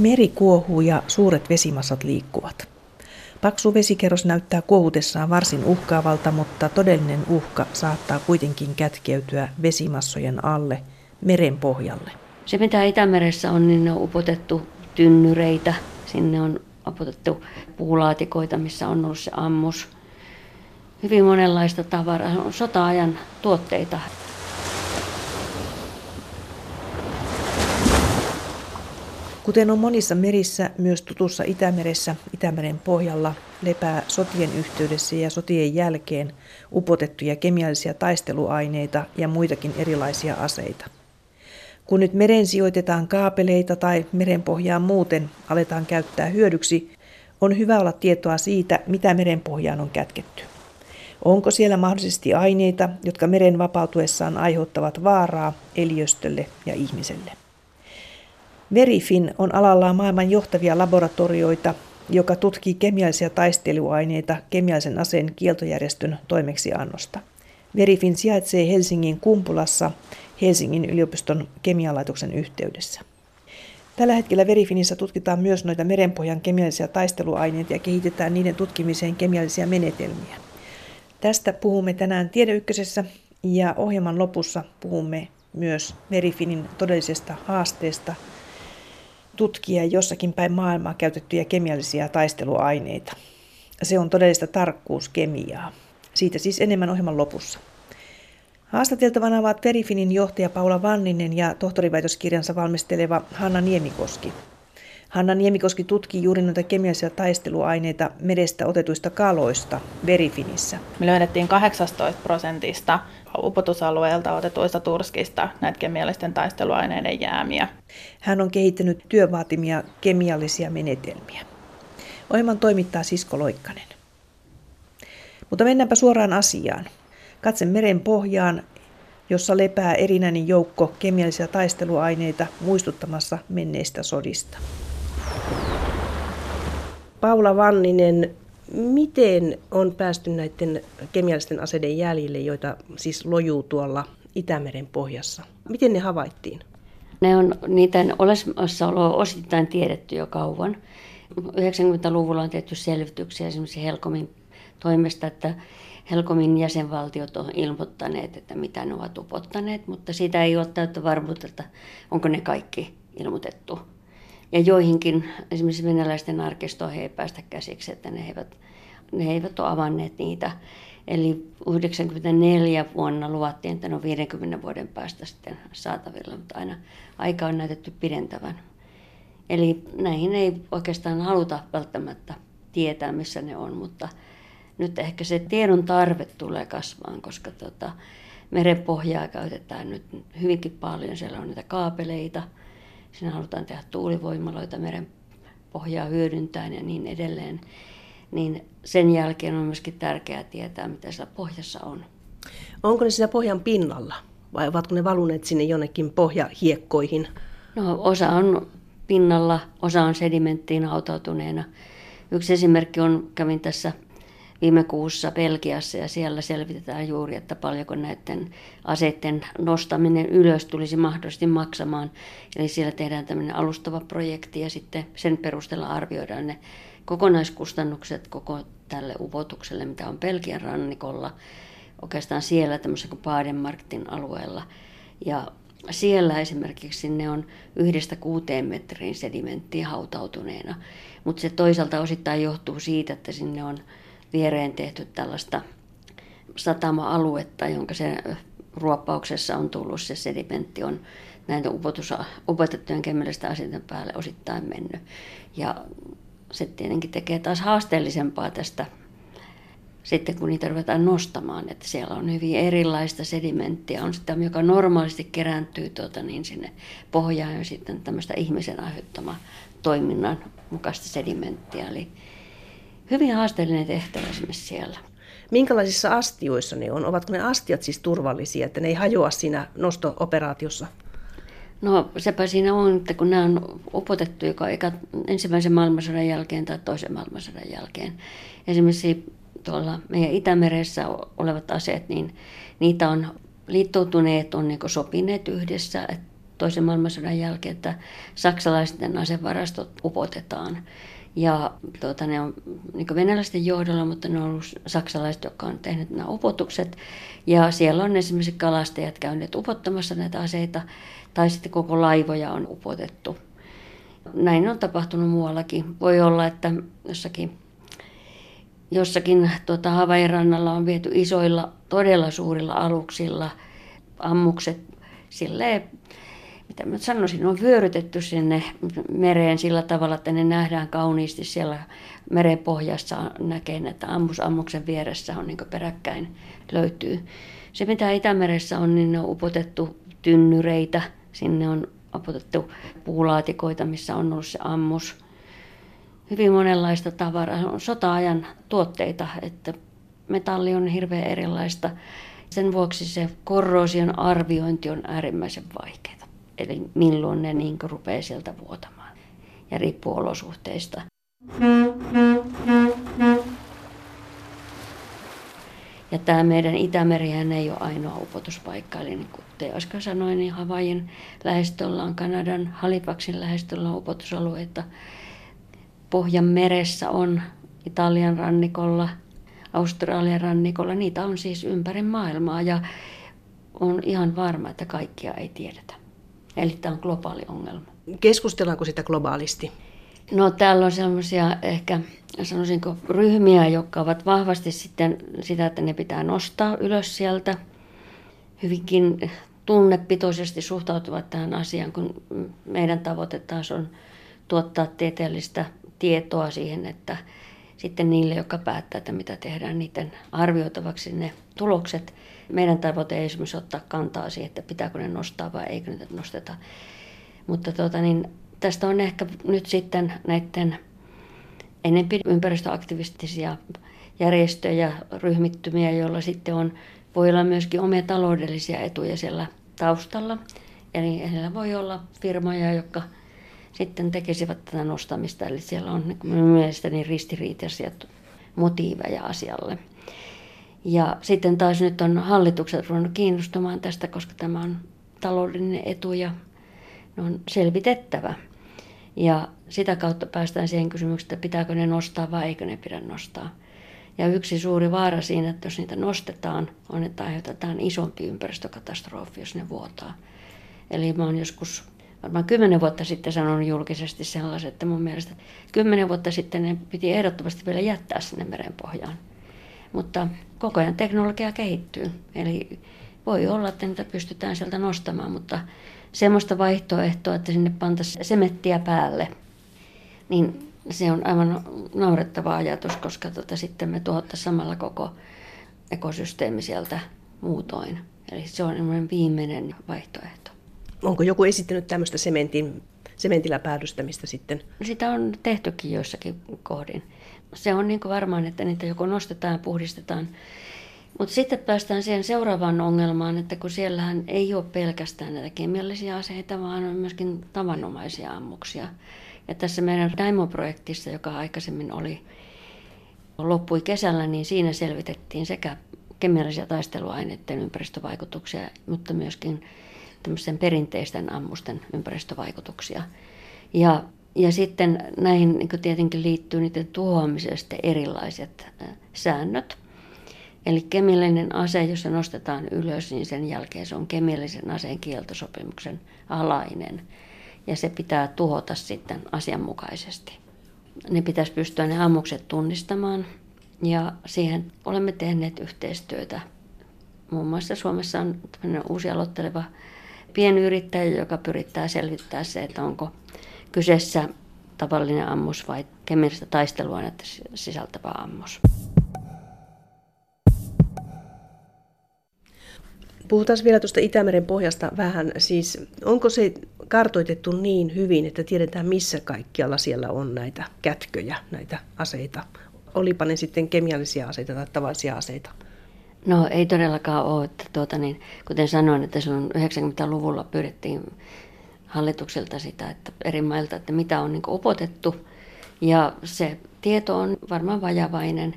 Meri kuohuu ja suuret vesimassat liikkuvat. Paksu vesikerros näyttää kuohutessaan varsin uhkaavalta, mutta todellinen uhka saattaa kuitenkin kätkeytyä vesimassojen alle meren pohjalle. Se mitä Itämeressä on, niin ne on upotettu tynnyreitä, sinne on upotettu puulaatikoita, missä on ollut se ammus. Hyvin monenlaista tavaraa, sota-ajan tuotteita. Kuten on monissa merissä, myös tutussa Itämeressä, Itämeren pohjalla lepää sotien yhteydessä ja sotien jälkeen upotettuja kemiallisia taisteluaineita ja muitakin erilaisia aseita. Kun nyt meren sijoitetaan kaapeleita tai merenpohjaa muuten aletaan käyttää hyödyksi, on hyvä olla tietoa siitä, mitä merenpohjaan on kätketty. Onko siellä mahdollisesti aineita, jotka meren vapautuessaan aiheuttavat vaaraa eliöstölle ja ihmiselle? Verifin on alallaan maailman johtavia laboratorioita, joka tutkii kemiallisia taisteluaineita kemiallisen aseen kieltojärjestön toimeksiannosta. Verifin sijaitsee Helsingin Kumpulassa Helsingin yliopiston kemialaitoksen yhteydessä. Tällä hetkellä Verifinissä tutkitaan myös noita merenpohjan kemiallisia taisteluaineita ja kehitetään niiden tutkimiseen kemiallisia menetelmiä. Tästä puhumme tänään Tiedeykkösessä ja ohjelman lopussa puhumme myös Verifinin todellisesta haasteesta – tutkia jossakin päin maailmaa käytettyjä kemiallisia taisteluaineita. Se on todellista tarkkuuskemiaa. Siitä siis enemmän ohjelman lopussa. Haastateltavana ovat Verifinin johtaja Paula Vanninen ja tohtoriväitöskirjansa valmisteleva Hanna Niemikoski. Hanna Niemikoski tutkii juuri noita kemiallisia taisteluaineita merestä otetuista kaloista Verifinissä. Me löydettiin 18 prosentista upotusalueelta otetuista turskista näitä kemiallisten taisteluaineiden jäämiä. Hän on kehittänyt työvaatimia kemiallisia menetelmiä. Ohjelman toimittaa Sisko Loikkanen. Mutta mennäänpä suoraan asiaan. Katse meren pohjaan, jossa lepää erinäinen joukko kemiallisia taisteluaineita muistuttamassa menneistä sodista. Paula Vanninen, miten on päästy näiden kemiallisten aseiden jäljille, joita siis lojuu tuolla Itämeren pohjassa? Miten ne havaittiin? Ne on niiden olemassaoloa osittain tiedetty jo kauan. 90-luvulla on tehty selvityksiä esimerkiksi Helkomin toimesta, että Helkomin jäsenvaltiot on ilmoittaneet, että mitä ne ovat upottaneet, mutta siitä ei ole täyttä varmuutta, että onko ne kaikki ilmoitettu ja joihinkin, esimerkiksi venäläisten arkistoihin ei päästä käsiksi, että ne eivät, ne eivät ole avanneet niitä. Eli 94 vuonna luvattiin, että ne on 50 vuoden päästä sitten saatavilla, mutta aina aika on näytetty pidentävän. Eli näihin ei oikeastaan haluta välttämättä tietää, missä ne on, mutta nyt ehkä se tiedon tarve tulee kasvaan, koska tota, merenpohjaa käytetään nyt hyvinkin paljon. Siellä on niitä kaapeleita – Siinä halutaan tehdä tuulivoimaloita meren pohjaa hyödyntäen ja niin edelleen. Niin sen jälkeen on myöskin tärkeää tietää, mitä siellä pohjassa on. Onko ne siellä pohjan pinnalla vai ovatko ne valuneet sinne jonnekin pohjahiekkoihin? No osa on pinnalla, osa on sedimenttiin hautautuneena. Yksi esimerkki on, kävin tässä viime kuussa Belgiassa ja siellä selvitetään juuri, että paljonko näiden aseiden nostaminen ylös tulisi mahdollisesti maksamaan. Eli siellä tehdään tämmöinen alustava projekti ja sitten sen perusteella arvioidaan ne kokonaiskustannukset koko tälle upotukselle, mitä on Belgian rannikolla, oikeastaan siellä tämmöisen kuin Badenmarktin alueella. Ja siellä esimerkiksi ne on yhdestä kuuteen metriin sedimenttiin hautautuneena, mutta se toisaalta osittain johtuu siitä, että sinne on viereen tehty tällaista satama-aluetta, jonka se ruoppauksessa on tullut se sedimentti on näitä upotettujen kemmellistä asioiden päälle osittain mennyt. Ja se tietenkin tekee taas haasteellisempaa tästä sitten kun niitä ruvetaan nostamaan, että siellä on hyvin erilaista sedimenttiä, on sitä, joka normaalisti kerääntyy tuota, niin sinne pohjaan ja sitten tämmöistä ihmisen aiheuttamaa toiminnan mukaista sedimenttiä. Eli hyvin haasteellinen tehtävä esimerkiksi siellä. Minkälaisissa astioissa ne on? Ovatko ne astiat siis turvallisia, että ne ei hajoa siinä nosto-operaatiossa? No sepä siinä on, että kun nämä on upotettu joka eka ensimmäisen maailmansodan jälkeen tai toisen maailmansodan jälkeen. Esimerkiksi tuolla meidän Itämeressä olevat aseet, niin niitä on liittoutuneet, on niin sopineet yhdessä, toisen maailmansodan jälkeen, että saksalaisten asevarastot upotetaan. Ja tuota, ne on niin venäläisten johdolla, mutta ne on ollut saksalaiset, jotka on tehnyt nämä upotukset. Ja siellä on esimerkiksi kalastajat käyneet upottamassa näitä aseita, tai sitten koko laivoja on upotettu. Näin on tapahtunut muuallakin. Voi olla, että jossakin, jossakin tuota, Havain rannalla on viety isoilla, todella suurilla aluksilla ammukset silleen mitä mä sanoisin, on vyörytetty sinne mereen sillä tavalla, että ne nähdään kauniisti siellä merenpohjassa. Näkee, että ammusammuksen vieressä on niin peräkkäin löytyy. Se mitä Itämeressä on, niin ne on upotettu tynnyreitä. Sinne on upotettu puulaatikoita, missä on ollut se ammus. Hyvin monenlaista tavaraa. On sota-ajan tuotteita, että metalli on hirveän erilaista. Sen vuoksi se korrosion arviointi on äärimmäisen vaikeaa eli milloin ne niin rupeaa sieltä vuotamaan. Ja riippuu olosuhteista. Ja tämä meidän Itämerihän ei ole ainoa upotuspaikka. Eli niin kuin Teoska sanoi, niin Havaijin lähestöllä on Kanadan Halifaxin lähestöllä on upotusalueita. Pohjan meressä on Italian rannikolla, Australian rannikolla. Niitä on siis ympäri maailmaa ja on ihan varma, että kaikkia ei tiedetä. Eli tämä on globaali ongelma. Keskustellaanko sitä globaalisti? No täällä on sellaisia ehkä sanoisinko ryhmiä, jotka ovat vahvasti sitten sitä, että ne pitää nostaa ylös sieltä. Hyvinkin tunnepitoisesti suhtautuvat tähän asiaan, kun meidän tavoite taas on tuottaa tieteellistä tietoa siihen, että sitten niille, jotka päättää, että mitä tehdään, niiden arvioitavaksi ne tulokset. Meidän tavoite ei esimerkiksi ottaa kantaa siihen, että pitääkö ne nostaa vai eikö niitä nosteta. Mutta tuota, niin tästä on ehkä nyt sitten näiden enempi ympäristöaktivistisia järjestöjä, ryhmittymiä, joilla sitten on, voi olla myöskin omia taloudellisia etuja siellä taustalla. Eli heillä voi olla firmoja, jotka sitten tekisivät tätä nostamista. Eli siellä on mielestäni ristiriitaisia motiiveja asialle. Ja sitten taas nyt on hallitukset ruvennut kiinnostumaan tästä, koska tämä on taloudellinen etu ja on selvitettävä. Ja sitä kautta päästään siihen kysymykseen, että pitääkö ne nostaa vai eikö ne pidä nostaa. Ja yksi suuri vaara siinä, että jos niitä nostetaan, on, että aiheutetaan isompi ympäristökatastrofi, jos ne vuotaa. Eli mä oon joskus varmaan kymmenen vuotta sitten sanonut julkisesti sellaisen, että mun mielestä kymmenen vuotta sitten ne piti ehdottomasti vielä jättää sinne merenpohjaan. Mutta koko ajan teknologia kehittyy, eli voi olla, että niitä pystytään sieltä nostamaan, mutta semmoista vaihtoehtoa, että sinne pantaisiin semettiä päälle, niin se on aivan naurettava ajatus, koska tota, sitten me tuottaisiin samalla koko ekosysteemi sieltä muutoin. Eli se on viimeinen vaihtoehto. Onko joku esittänyt tämmöistä sementin, sementillä päädystämistä sitten? Sitä on tehtykin joissakin kohdin. Se on niin varmaan, että niitä joko nostetaan ja puhdistetaan. Mutta sitten päästään siihen seuraavaan ongelmaan, että kun siellähän ei ole pelkästään näitä kemiallisia aseita, vaan on myöskin tavanomaisia ammuksia. Ja tässä meidän Daimo-projektissa, joka aikaisemmin oli, loppui kesällä, niin siinä selvitettiin sekä kemiallisia taisteluaineiden ympäristövaikutuksia, mutta myöskin tämmöisten perinteisten ammusten ympäristövaikutuksia. Ja, ja sitten näihin niin tietenkin liittyy niiden tuhoamisesta erilaiset säännöt. Eli kemiallinen ase, jos se nostetaan ylös, niin sen jälkeen se on kemiallisen aseen kieltosopimuksen alainen. Ja se pitää tuhota sitten asianmukaisesti. Ne pitäisi pystyä ne ammukset tunnistamaan. Ja siihen olemme tehneet yhteistyötä. Muun muassa Suomessa on uusi aloitteleva pienyrittäjä, joka pyrittää selvittää se, että onko kyseessä tavallinen ammus vai kemiallista taisteluainetta sisältävä ammus. Puhutaan vielä tuosta Itämeren pohjasta vähän. Siis onko se kartoitettu niin hyvin, että tiedetään missä kaikkialla siellä on näitä kätköjä, näitä aseita? Olipa ne sitten kemiallisia aseita tai tavallisia aseita? No ei todellakaan ole. Että tuota, niin, kuten sanoin, että silloin 90-luvulla pyydettiin hallitukselta sitä, että eri mailta, että mitä on niin upotettu. Ja se tieto on varmaan vajavainen.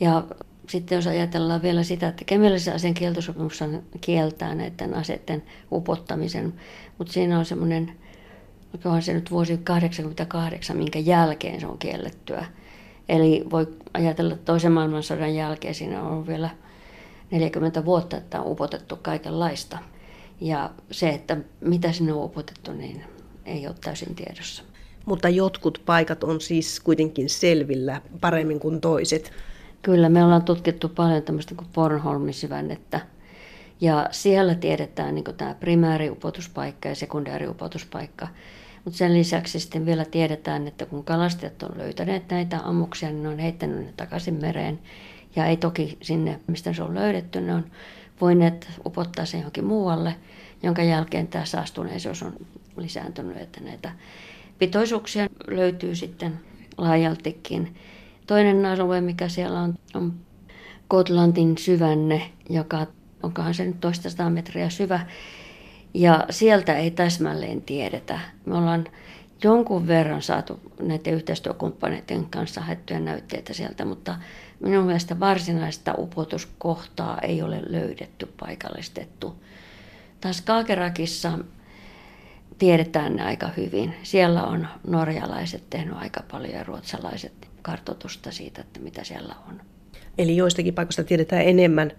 Ja sitten jos ajatellaan vielä sitä, että kemiallisen aseen kieltosopimus kieltää näiden aseiden upottamisen, mutta siinä on semmoinen, onkohan se nyt vuosi 88, minkä jälkeen se on kiellettyä. Eli voi ajatella, että toisen maailmansodan jälkeen siinä on vielä 40 vuotta, että on upotettu kaikenlaista. Ja se, että mitä sinne on upotettu, niin ei ole täysin tiedossa. Mutta jotkut paikat on siis kuitenkin selvillä paremmin kuin toiset. Kyllä, me ollaan tutkittu paljon tämmöistä kuin Bornholmin syvännettä. Ja siellä tiedetään niin tämä primääriupotuspaikka ja sekundääriupotuspaikka. Mutta sen lisäksi sitten vielä tiedetään, että kun kalastajat on löytäneet näitä ammuksia, niin ne on heittänyt ne takaisin mereen. Ja ei toki sinne, mistä se on löydetty, ne on voineet upottaa sen johonkin muualle, jonka jälkeen tämä saastuneisuus on lisääntynyt, että näitä pitoisuuksia löytyy sitten laajaltikin. Toinen alue, mikä siellä on, on Gotlandin syvänne, joka onkohan se nyt toista metriä syvä. Ja sieltä ei täsmälleen tiedetä. Me ollaan jonkun verran saatu näiden yhteistyökumppaneiden kanssa haettuja näytteitä sieltä, mutta minun mielestä varsinaista upotuskohtaa ei ole löydetty paikallistettu. Taas Kaakerakissa tiedetään ne aika hyvin. Siellä on norjalaiset tehnyt aika paljon ja ruotsalaiset kartoitusta siitä, että mitä siellä on. Eli joistakin paikoista tiedetään enemmän.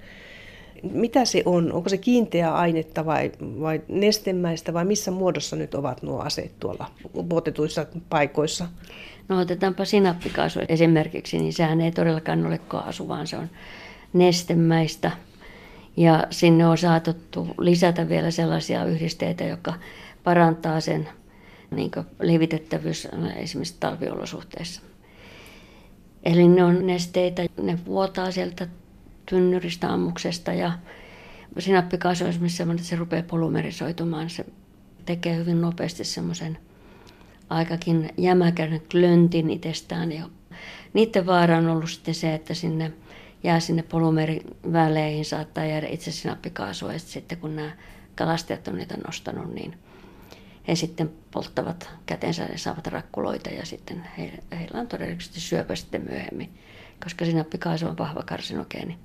Mitä se on? Onko se kiinteä ainetta vai, vai nestemäistä vai missä muodossa nyt ovat nuo aseet tuolla vuotetuissa paikoissa? No otetaanpa sinappikaasu esimerkiksi, niin sehän ei todellakaan ole kaasu, vaan se on nestemäistä. Ja sinne on saatettu lisätä vielä sellaisia yhdisteitä, jotka parantaa sen niin levitettävyys esimerkiksi talviolosuhteissa. Eli ne on nesteitä, ne vuotaa sieltä tynnyristä ammuksesta ja sinappikaasu on esimerkiksi sellainen, että se rupeaa polymerisoitumaan. Se tekee hyvin nopeasti semmoisen aikakin jämäkän klöntin itsestään. Ja niiden vaara on ollut sitten se, että sinne jää sinne polymeriväleihin, saattaa jäädä itse sinappikaasua. Ja sitten kun nämä kalastajat on niitä nostanut, niin he sitten polttavat kätensä ja saavat rakkuloita ja sitten he, heillä on todennäköisesti syöpä sitten myöhemmin, koska sinappikaasu on vahva karsinogeeni.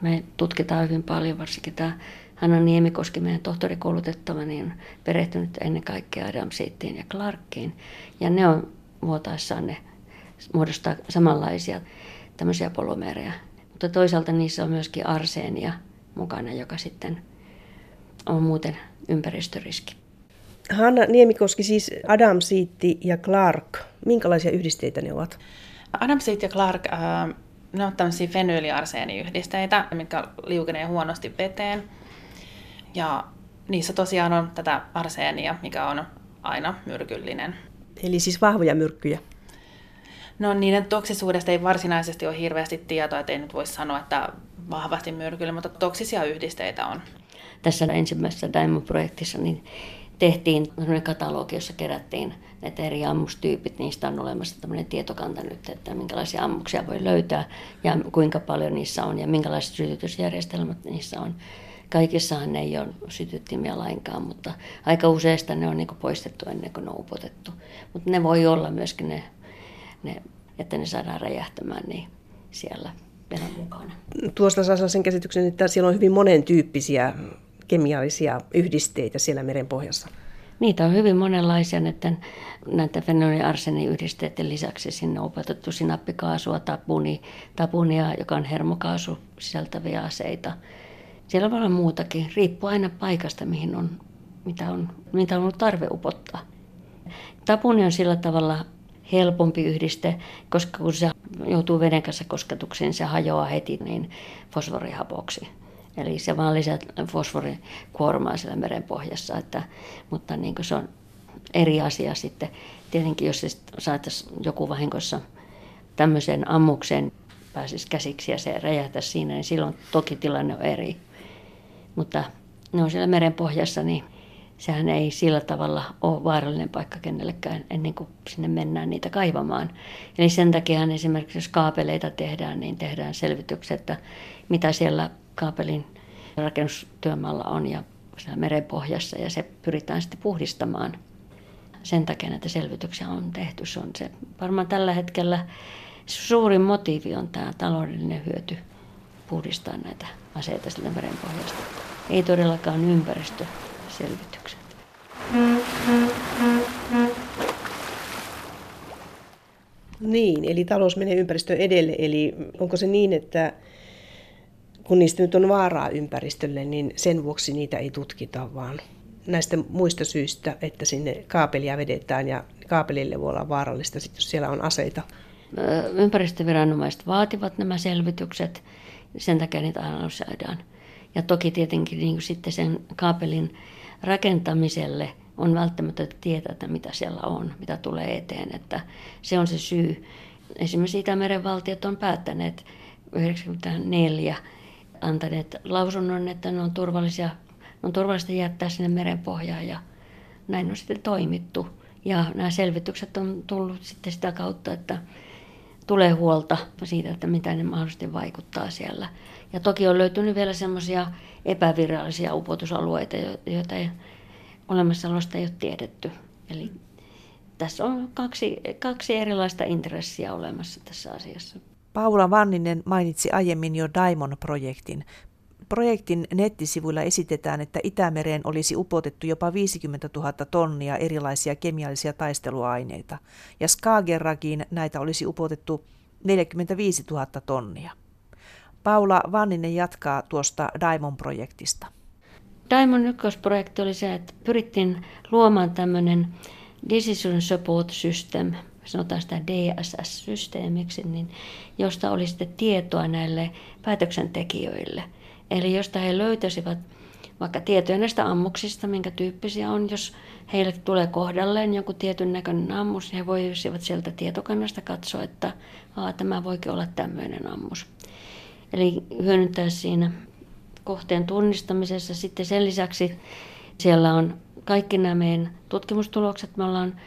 Me tutkitaan hyvin paljon, varsinkin tämä Hanna Niemikoski, meidän tohtorikoulutettava, niin on perehtynyt ennen kaikkea Adamsiittiin ja Clarkiin. Ja ne on vuotaessaan ne muodostaa samanlaisia tämmöisiä polomereja. Mutta toisaalta niissä on myöskin arseenia mukana, joka sitten on muuten ympäristöriski. Hanna Niemikoski, siis Adam Siitti ja Clark, minkälaisia yhdisteitä ne ovat? Adam Siitti ja Clark, äh, ne ovat tämmöisiä fenyyliarseeniyhdisteitä, mitkä liukenee huonosti veteen. Ja niissä tosiaan on tätä arseenia, mikä on aina myrkyllinen. Eli siis vahvoja myrkkyjä? No niiden toksisuudesta ei varsinaisesti ole hirveästi tietoa, että ei nyt voi sanoa, että vahvasti myrkyllinen, mutta toksisia yhdisteitä on. Tässä ensimmäisessä Diamond-projektissa niin tehtiin katalogi, jossa kerättiin näitä eri ammustyypit. Niistä on olemassa tämmöinen tietokanta nyt, että minkälaisia ammuksia voi löytää ja kuinka paljon niissä on ja minkälaiset sytytysjärjestelmät niissä on. Kaikissahan ne ei ole sytyttimiä lainkaan, mutta aika useista ne on niin poistettu ennen kuin ne on upotettu. Mutta ne voi olla myöskin ne, ne, että ne saadaan räjähtämään niin siellä vielä mukana. Tuosta saa sen käsityksen, että siellä on hyvin monen tyyppisiä kemiallisia yhdisteitä siellä meren pohjassa? Niitä on hyvin monenlaisia näiden, näiden fenoliarseniyhdisteiden lisäksi. Sinne on opetettu sinappikaasua, tapuni, tapunia, joka on hermokaasu sisältäviä aseita. Siellä voi olla muutakin, riippuu aina paikasta, mihin on, mitä, on, mitä on ollut tarve upottaa. Tapuni on sillä tavalla helpompi yhdiste, koska kun se joutuu veden kanssa kosketukseen, se hajoaa heti niin fosforihapoksi. Eli se vaan lisää fosforikuormaa siellä meren pohjassa, että, mutta niin se on eri asia sitten. Tietenkin jos saataisiin joku vahingossa tämmöiseen ammukseen pääsisi käsiksi ja se räjähtäisi siinä, niin silloin toki tilanne on eri. Mutta ne on siellä meren pohjassa, niin sehän ei sillä tavalla ole vaarallinen paikka kenellekään ennen kuin sinne mennään niitä kaivamaan. Eli sen takia esimerkiksi jos kaapeleita tehdään, niin tehdään selvitykset, että mitä siellä kaapelin rakennustyömaalla on ja siellä merenpohjassa ja se pyritään sitten puhdistamaan. Sen takia näitä selvityksiä on tehty. Se on se varmaan tällä hetkellä suurin motiivi on tämä taloudellinen hyöty puhdistaa näitä aseita siltä merenpohjasta. Ei todellakaan ympäristöselvitykset. Niin, eli talous menee ympäristö edelle. Eli onko se niin, että kun niistä nyt on vaaraa ympäristölle, niin sen vuoksi niitä ei tutkita, vaan näistä muista syistä, että sinne kaapelia vedetään ja kaapelille voi olla vaarallista, sit jos siellä on aseita. Ympäristöviranomaiset vaativat nämä selvitykset, sen takia niitä analysoidaan. Ja toki tietenkin niin kuin sitten sen kaapelin rakentamiselle on välttämätöntä tietää, että mitä siellä on, mitä tulee eteen. Että se on se syy. Esimerkiksi Itämeren valtiot on päättäneet 1994 antaneet lausunnon, että ne on turvallisia, on turvallista jättää sinne merenpohjaan ja näin on sitten toimittu. Ja nämä selvitykset on tullut sitten sitä kautta, että tulee huolta siitä, että mitä ne mahdollisesti vaikuttaa siellä. Ja toki on löytynyt vielä semmoisia epävirallisia upotusalueita, joita ei, olemassaolosta ei ole tiedetty. Eli tässä on kaksi, kaksi erilaista intressiä olemassa tässä asiassa. Paula Vanninen mainitsi aiemmin jo Daimon-projektin. Projektin nettisivuilla esitetään, että Itämereen olisi upotettu jopa 50 000 tonnia erilaisia kemiallisia taisteluaineita, ja Skagerakiin näitä olisi upotettu 45 000 tonnia. Paula Vanninen jatkaa tuosta Daimon-projektistä. Daimon ykkösprojekti oli se, että pyrittiin luomaan tämmöinen Decision Support System, sanotaan sitä DSS-systeemiksi, niin josta olisi sitten tietoa näille päätöksentekijöille. Eli josta he löytäisivät vaikka tietoja näistä ammuksista, minkä tyyppisiä on, jos heille tulee kohdalleen joku tietyn näköinen ammus, niin he voisivat sieltä tietokannasta katsoa, että Aa, tämä voikin olla tämmöinen ammus. Eli hyödyntää siinä kohteen tunnistamisessa. Sitten sen lisäksi siellä on kaikki nämä meidän tutkimustulokset. Me ollaan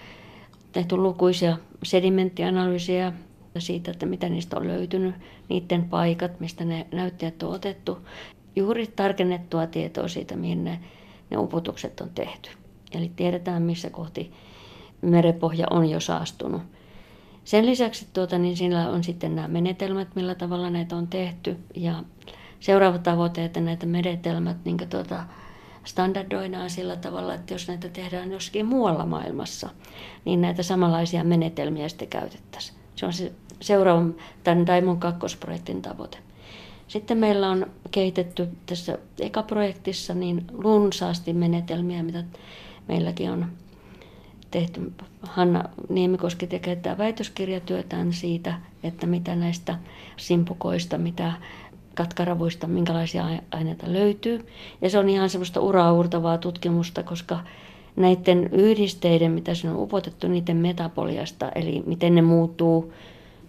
tehty lukuisia sedimenttianalyysejä siitä, että mitä niistä on löytynyt, niiden paikat, mistä ne näyttäjät on otettu. Juuri tarkennettua tietoa siitä, mihin ne, ne upotukset on tehty. Eli tiedetään, missä kohti merepohja on jo saastunut. Sen lisäksi tuota, niin siinä on sitten nämä menetelmät, millä tavalla näitä on tehty. Ja seuraava tavoite, että näitä menetelmät niin tuota, standardoidaan sillä tavalla, että jos näitä tehdään joskin muualla maailmassa, niin näitä samanlaisia menetelmiä sitten käytettäisiin. Se on se seuraavan tämän Daimon kakkosprojektin tavoite. Sitten meillä on kehitetty tässä ekaprojektissa niin runsaasti menetelmiä, mitä meilläkin on tehty. Hanna Niemikoski tekee tämä väitöskirjatyötään siitä, että mitä näistä simpukoista, mitä katkaravuista, minkälaisia aineita löytyy. Ja se on ihan semmoista uraurtavaa tutkimusta, koska näiden yhdisteiden, mitä sinne on upotettu, niiden metapoliasta, eli miten ne muuttuu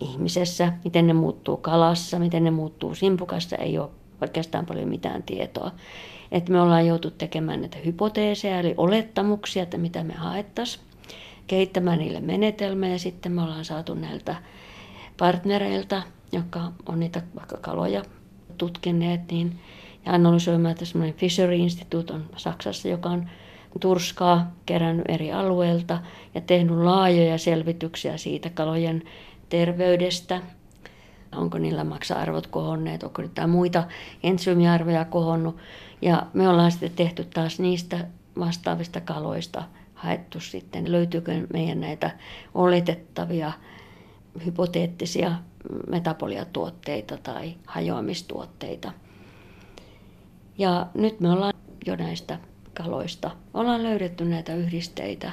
ihmisessä, miten ne muuttuu kalassa, miten ne muuttuu simpukassa, ei ole oikeastaan paljon mitään tietoa. Et me ollaan joutu tekemään näitä hypoteeseja, eli olettamuksia, että mitä me haettaisiin, kehittämään niille menetelmää ja sitten me ollaan saatu näiltä partnereilta, jotka on niitä vaikka kaloja tutkineet, niin ja analysoimaan, että semmoinen Fishery Institute on Saksassa, joka on turskaa kerännyt eri alueilta ja tehnyt laajoja selvityksiä siitä kalojen terveydestä, onko niillä maksa-arvot kohonneet, onko jotain muita entsyymiarvoja kohonnut. Ja me ollaan sitten tehty taas niistä vastaavista kaloista haettu sitten, löytyykö meidän näitä oletettavia hypoteettisia metaboliatuotteita tai hajoamistuotteita. Ja nyt me ollaan jo näistä kaloista, ollaan löydetty näitä yhdisteitä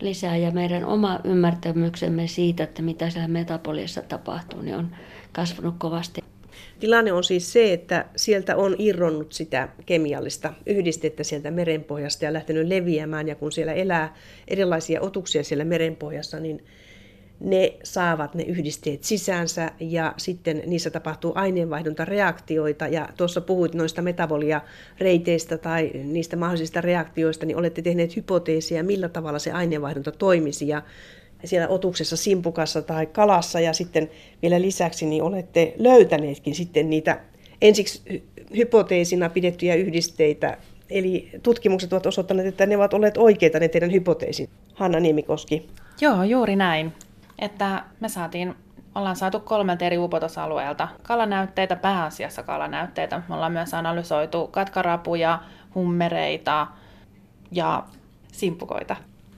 lisää ja meidän oma ymmärtämyksemme siitä, että mitä siellä metaboliassa tapahtuu, niin on kasvanut kovasti. Tilanne on siis se, että sieltä on irronnut sitä kemiallista yhdistettä sieltä merenpohjasta ja lähtenyt leviämään. Ja kun siellä elää erilaisia otuksia siellä merenpohjassa, niin ne saavat ne yhdisteet sisäänsä ja sitten niissä tapahtuu aineenvaihduntareaktioita. Ja tuossa puhuit noista metabolia-reiteistä tai niistä mahdollisista reaktioista, niin olette tehneet hypoteesia, millä tavalla se aineenvaihdunta toimisi. Ja siellä otuksessa, simpukassa tai kalassa ja sitten vielä lisäksi niin olette löytäneetkin sitten niitä ensiksi hypoteesina pidettyjä yhdisteitä. Eli tutkimukset ovat osoittaneet, että ne ovat olleet oikeita ne teidän hypoteesit. Hanna Niemikoski. Joo, juuri näin että me saatiin ollaan saatu kolmelta eri upotusalueelta kalanäytteitä, pääasiassa kalanäytteitä. Me ollaan myös analysoitu katkarapuja, hummereita ja simpukoita.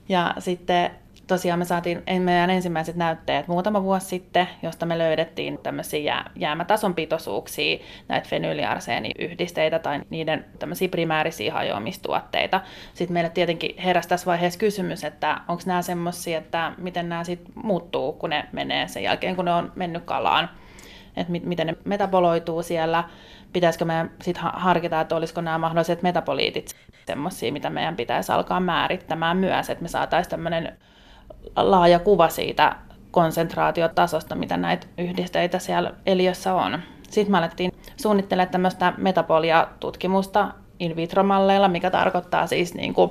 Ja sitten tosiaan me saatiin meidän ensimmäiset näytteet muutama vuosi sitten, josta me löydettiin tämmöisiä jää, jäämätason pitoisuuksia, näitä fenyyliarseeniyhdisteitä tai niiden tämmöisiä primäärisiä hajoamistuotteita. Sitten meille tietenkin heräsi tässä vaiheessa kysymys, että onko nämä semmoisia, että miten nämä sitten muuttuu, kun ne menee sen jälkeen, kun ne on mennyt kalaan että miten ne metaboloituu siellä, pitäisikö meidän sitten harkita, että olisiko nämä mahdolliset metaboliitit semmoisia, mitä meidän pitäisi alkaa määrittämään myös, että me saataisiin tämmöinen laaja kuva siitä konsentraatiotasosta, mitä näitä yhdisteitä siellä eliössä on. Sitten me alettiin suunnittelemaan tämmöistä metapolia-tutkimusta in vitro-malleilla, mikä tarkoittaa siis niin kuin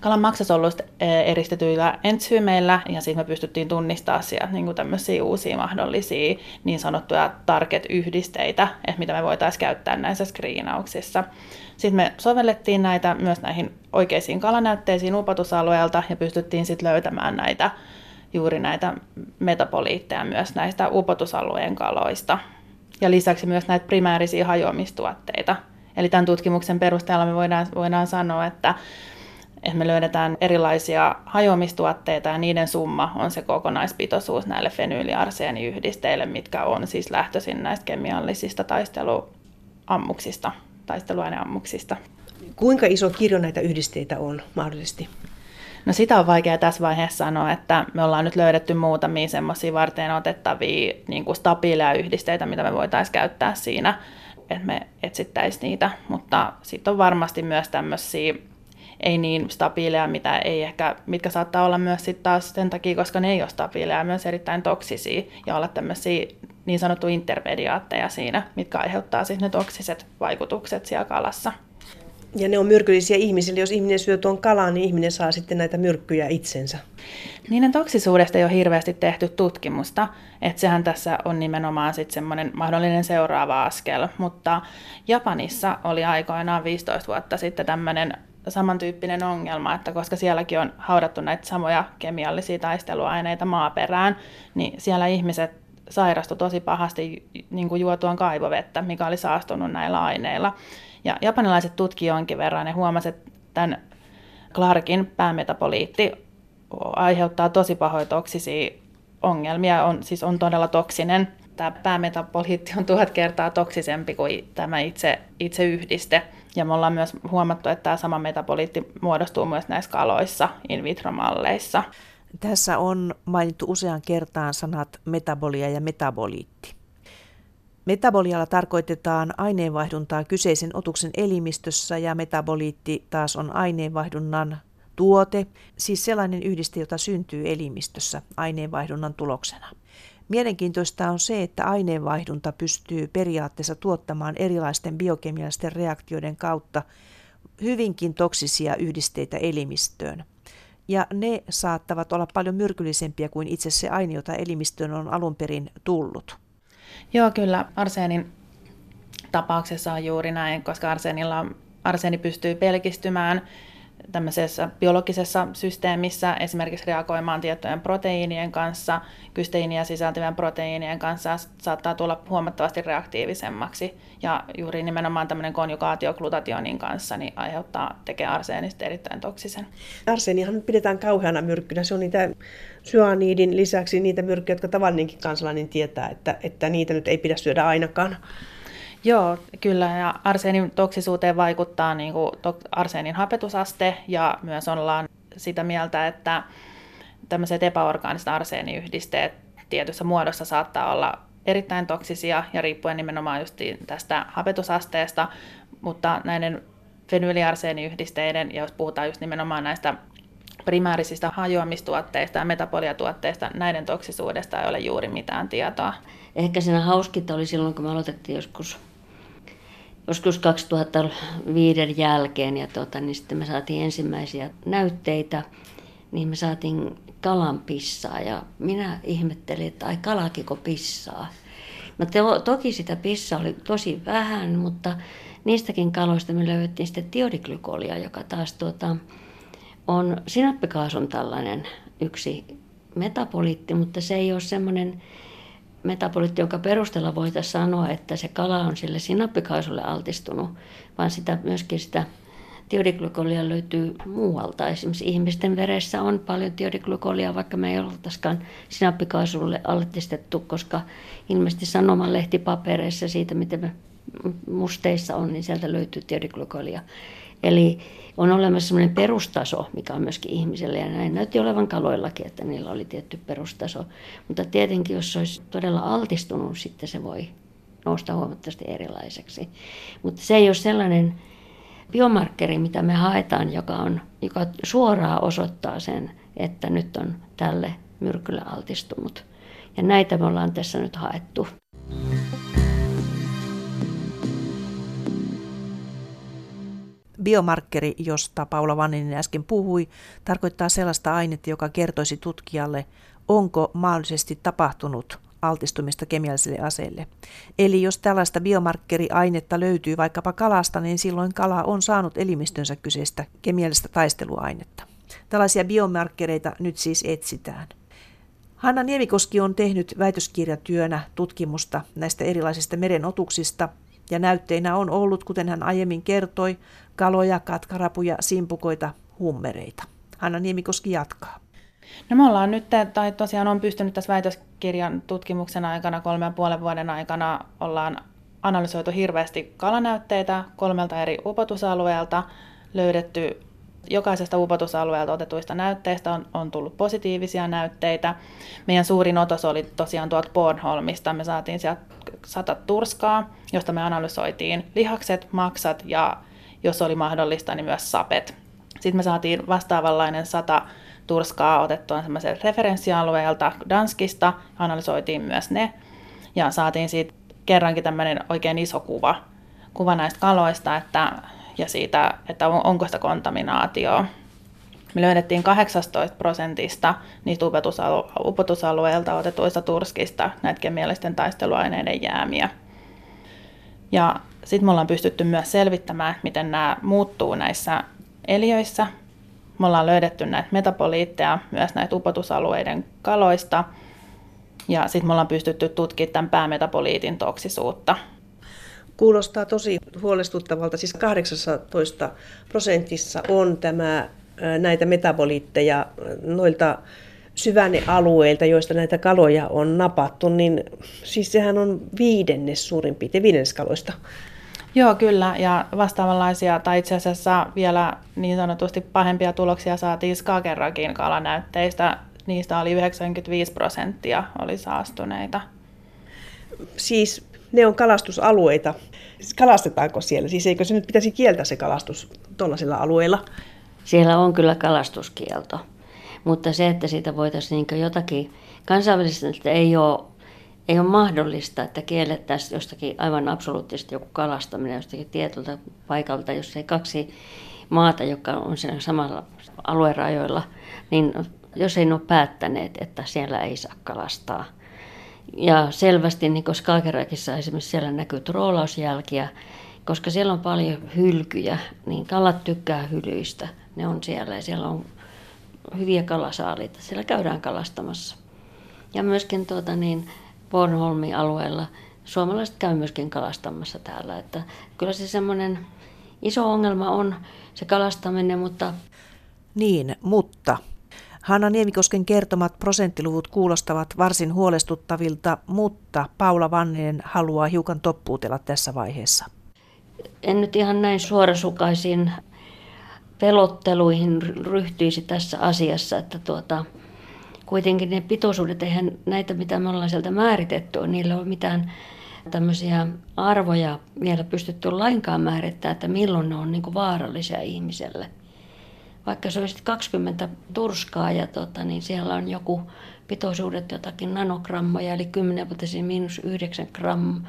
kalan maksasoluista eh, eristetyillä entsyymeillä, ja sitten me pystyttiin tunnistamaan sieltä niin tämmöisiä uusia mahdollisia niin sanottuja target-yhdisteitä, että mitä me voitaisiin käyttää näissä screenauksissa. Sitten me sovellettiin näitä myös näihin oikeisiin kalanäytteisiin upotusalueelta ja pystyttiin sitten löytämään näitä juuri näitä metapoliitteja myös näistä upotusalueen kaloista. Ja lisäksi myös näitä primäärisiä hajoamistuotteita. Eli tämän tutkimuksen perusteella me voidaan, voidaan sanoa, että, että me löydetään erilaisia hajoamistuotteita ja niiden summa on se kokonaispitoisuus näille fenyyliarseeniyhdisteille, mitkä on siis lähtöisin näistä kemiallisista taisteluammuksista taisteluaineammuksista. Kuinka iso kirjo näitä yhdisteitä on mahdollisesti? No sitä on vaikea tässä vaiheessa sanoa, että me ollaan nyt löydetty muutamia semmoisia varten otettavia niin kuin stabiileja yhdisteitä, mitä me voitaisiin käyttää siinä, että me etsittäisiin niitä, mutta sitten on varmasti myös tämmöisiä ei niin stabiileja, mitä ei ehkä, mitkä saattaa olla myös sitten taas sen takia, koska ne ei ole stabiileja, myös erittäin toksisia ja olla tämmöisiä niin sanottu intermediaatteja siinä, mitkä aiheuttaa siis ne toksiset vaikutukset siellä kalassa. Ja ne on myrkyllisiä ihmisille. Jos ihminen syö tuon kalan, niin ihminen saa sitten näitä myrkkyjä itsensä. Niiden toksisuudesta ei ole hirveästi tehty tutkimusta, että sehän tässä on nimenomaan sitten semmoinen mahdollinen seuraava askel. Mutta Japanissa oli aikoinaan 15 vuotta sitten tämmöinen samantyyppinen ongelma, että koska sielläkin on haudattu näitä samoja kemiallisia taisteluaineita maaperään, niin siellä ihmiset sairastu tosi pahasti niin kuin juotuaan kaivovettä, mikä oli saastunut näillä aineilla. Ja japanilaiset tutkijoivat jonkin verran ja huomasivat, että tämän Clarkin päämetapoliitti aiheuttaa tosi pahoja toksisia ongelmia, on, siis on todella toksinen. Tämä päämetapoliitti on tuhat kertaa toksisempi kuin tämä itse, itse yhdiste. Ja me ollaan myös huomattu, että tämä sama metaboliitti muodostuu myös näissä kaloissa in vitro-malleissa. Tässä on mainittu usean kertaan sanat metabolia ja metaboliitti. Metabolialla tarkoitetaan aineenvaihduntaa kyseisen otuksen elimistössä ja metaboliitti taas on aineenvaihdunnan tuote, siis sellainen yhdiste, jota syntyy elimistössä aineenvaihdunnan tuloksena. Mielenkiintoista on se, että aineenvaihdunta pystyy periaatteessa tuottamaan erilaisten biokemiallisten reaktioiden kautta hyvinkin toksisia yhdisteitä elimistöön ja ne saattavat olla paljon myrkyllisempiä kuin itse se aine, jota elimistöön on alun perin tullut. Joo, kyllä. Arseenin tapauksessa on juuri näin, koska arseenilla, arseeni pystyy pelkistymään tämmöisessä biologisessa systeemissä esimerkiksi reagoimaan tiettyjen proteiinien kanssa, kysteiiniä sisältyvien proteiinien kanssa saattaa tulla huomattavasti reaktiivisemmaksi. Ja juuri nimenomaan tämmöinen konjugaatio glutationin kanssa niin aiheuttaa, tekee arseenista erittäin toksisen. Arseenihan pidetään kauheana myrkkynä. Se on niitä syaniidin lisäksi niitä myrkkyjä, jotka tavallinenkin kansalainen tietää, että, että niitä nyt ei pidä syödä ainakaan. Joo, kyllä. Ja arseenin toksisuuteen vaikuttaa niin kuin arseenin hapetusaste ja myös ollaan sitä mieltä, että tämmöiset epäorgaaniset arseeniyhdisteet tietyssä muodossa saattaa olla erittäin toksisia ja riippuen nimenomaan just tästä hapetusasteesta, mutta näiden fenyyliarseeniyhdisteiden, ja jos puhutaan just nimenomaan näistä primäärisistä hajoamistuotteista ja metapoliatuotteista, näiden toksisuudesta ei ole juuri mitään tietoa. Ehkä siinä hauskinta oli silloin, kun me aloitettiin joskus joskus 2005 jälkeen ja tota, niin sitten me saatiin ensimmäisiä näytteitä, niin me saatiin kalan pissaa ja minä ihmettelin, että ai kalakiko pissaa. No te, toki sitä pissaa oli tosi vähän, mutta niistäkin kaloista me löydettiin sitten tiodiklykolia, joka taas tuota, on sinappikaasun tällainen yksi metaboliitti, mutta se ei ole semmoinen metaboliitti, jonka perusteella voitaisiin sanoa, että se kala on sille sinappikaisulle altistunut, vaan sitä myöskin sitä tiodiglykolia löytyy muualta. Esimerkiksi ihmisten veressä on paljon tiodiglykolia, vaikka me ei oltaisikaan sinappikaisulle altistettu, koska ilmeisesti sanomalehtipapereissa siitä, miten me musteissa on, niin sieltä löytyy tiodiglykolia. Eli on olemassa sellainen perustaso, mikä on myöskin ihmiselle, ja näin näytti olevan kaloillakin, että niillä oli tietty perustaso. Mutta tietenkin, jos se olisi todella altistunut, sitten se voi nousta huomattavasti erilaiseksi. Mutta se ei ole sellainen biomarkkeri, mitä me haetaan, joka, on, joka suoraan osoittaa sen, että nyt on tälle myrkylle altistunut. Ja näitä me ollaan tässä nyt haettu. Biomarkkeri, josta Paula Vanninen äsken puhui, tarkoittaa sellaista ainetta, joka kertoisi tutkijalle, onko mahdollisesti tapahtunut altistumista kemialliselle aseelle. Eli jos tällaista biomarkkeriainetta löytyy vaikkapa kalasta, niin silloin kala on saanut elimistönsä kyseistä kemiallista taisteluainetta. Tällaisia biomarkkereita nyt siis etsitään. Hanna Niemikoski on tehnyt väitöskirjatyönä tutkimusta näistä erilaisista merenotuksista, ja näytteinä on ollut, kuten hän aiemmin kertoi, kaloja, katkarapuja, simpukoita, hummereita. Hanna Niemikoski jatkaa. No me ollaan nyt, tai tosiaan on pystynyt tässä väitöskirjan tutkimuksen aikana, kolme ja puolen vuoden aikana, ollaan analysoitu hirveästi kalanäytteitä kolmelta eri upotusalueelta, löydetty jokaisesta upotusalueelta otetuista näytteistä on, on tullut positiivisia näytteitä. Meidän suurin otos oli tosiaan tuolta Bornholmista. Me saatiin sieltä sata turskaa, josta me analysoitiin lihakset, maksat ja jos oli mahdollista, niin myös sapet. Sitten me saatiin vastaavanlainen sata turskaa otettua semmoiselta referenssialueelta Danskista, analysoitiin myös ne ja saatiin siitä kerrankin tämmöinen oikein iso kuva, kuva näistä kaloista että, ja siitä, että onko sitä kontaminaatioa. Me löydettiin 18 prosentista niistä upotusalueilta otetuista turskista näitä kemiallisten taisteluaineiden jäämiä. Ja sitten me ollaan pystytty myös selvittämään, miten nämä muuttuu näissä eliöissä me ollaan löydetty näitä metaboliitteja myös näitä upotusalueiden kaloista. Ja sitten me ollaan pystytty tutkimaan tämän päämetaboliitin toksisuutta. Kuulostaa tosi huolestuttavalta. Siis 18 prosentissa on tämä, näitä metaboliitteja noilta syvännealueilta, joista näitä kaloja on napattu, niin siis sehän on viidennes suurin piirtein viidennes kaloista. Joo, kyllä. Ja vastaavanlaisia, tai itse asiassa vielä niin sanotusti pahempia tuloksia saatiin Skagerakin kalanäytteistä. Niistä oli 95 prosenttia oli saastuneita. Siis ne on kalastusalueita. Kalastetaanko siellä? Siis eikö se nyt pitäisi kieltää se kalastus tuollaisilla alueilla? Siellä on kyllä kalastuskielto. Mutta se, että siitä voitaisiin niin jotakin, kansainvälisesti ei ole ei ole mahdollista, että kiellettäisiin jostakin aivan absoluuttisesti joku kalastaminen jostakin tietyltä paikalta, jos ei kaksi maata, joka on siinä samalla aluerajoilla, niin jos ei ne ole päättäneet, että siellä ei saa kalastaa. Ja selvästi, niin kuin Skagerrakissa esimerkiksi siellä näkyy troolausjälkiä, koska siellä on paljon hylkyjä, niin kalat tykkää hylyistä. Ne on siellä ja siellä on hyviä kalasaaliita. Siellä käydään kalastamassa. Ja myöskin tuota, niin, Bornholmin alueella. Suomalaiset käy myöskin kalastamassa täällä. Että kyllä se semmoinen iso ongelma on se kalastaminen, mutta... Niin, mutta Hanna Niemikosken kertomat prosenttiluvut kuulostavat varsin huolestuttavilta, mutta Paula Vanninen haluaa hiukan toppuutella tässä vaiheessa. En nyt ihan näin suorasukaisiin pelotteluihin ryhtyisi tässä asiassa, että tuota, kuitenkin ne pitoisuudet, eihän näitä, mitä me ollaan sieltä määritetty, niillä ole mitään tämmöisiä arvoja vielä pystytty lainkaan määrittämään, että milloin ne on niin vaarallisia ihmiselle. Vaikka se olisi 20 turskaa ja tota, niin siellä on joku pitoisuudet jotakin nanogrammoja, eli 10 miinus 9 gram,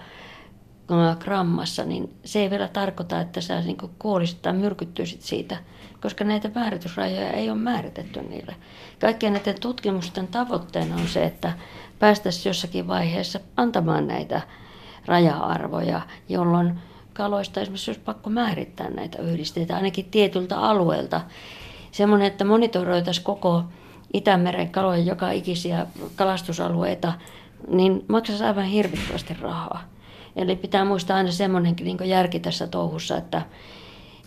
grammassa, niin se ei vielä tarkoita, että sä niin kuolisit tai myrkyttyisit siitä, koska näitä määritysrajoja ei ole määritetty niille. Kaikkien näiden tutkimusten tavoitteena on se, että päästäisiin jossakin vaiheessa antamaan näitä raja-arvoja, jolloin kaloista esimerkiksi olisi pakko määrittää näitä yhdisteitä, ainakin tietyltä alueelta. Semmoinen, että monitoroitaisiin koko Itämeren kalojen joka ikisiä kalastusalueita niin maksaisi aivan hirvittävästi rahaa. Eli pitää muistaa aina semmoinenkin niin järki tässä touhussa, että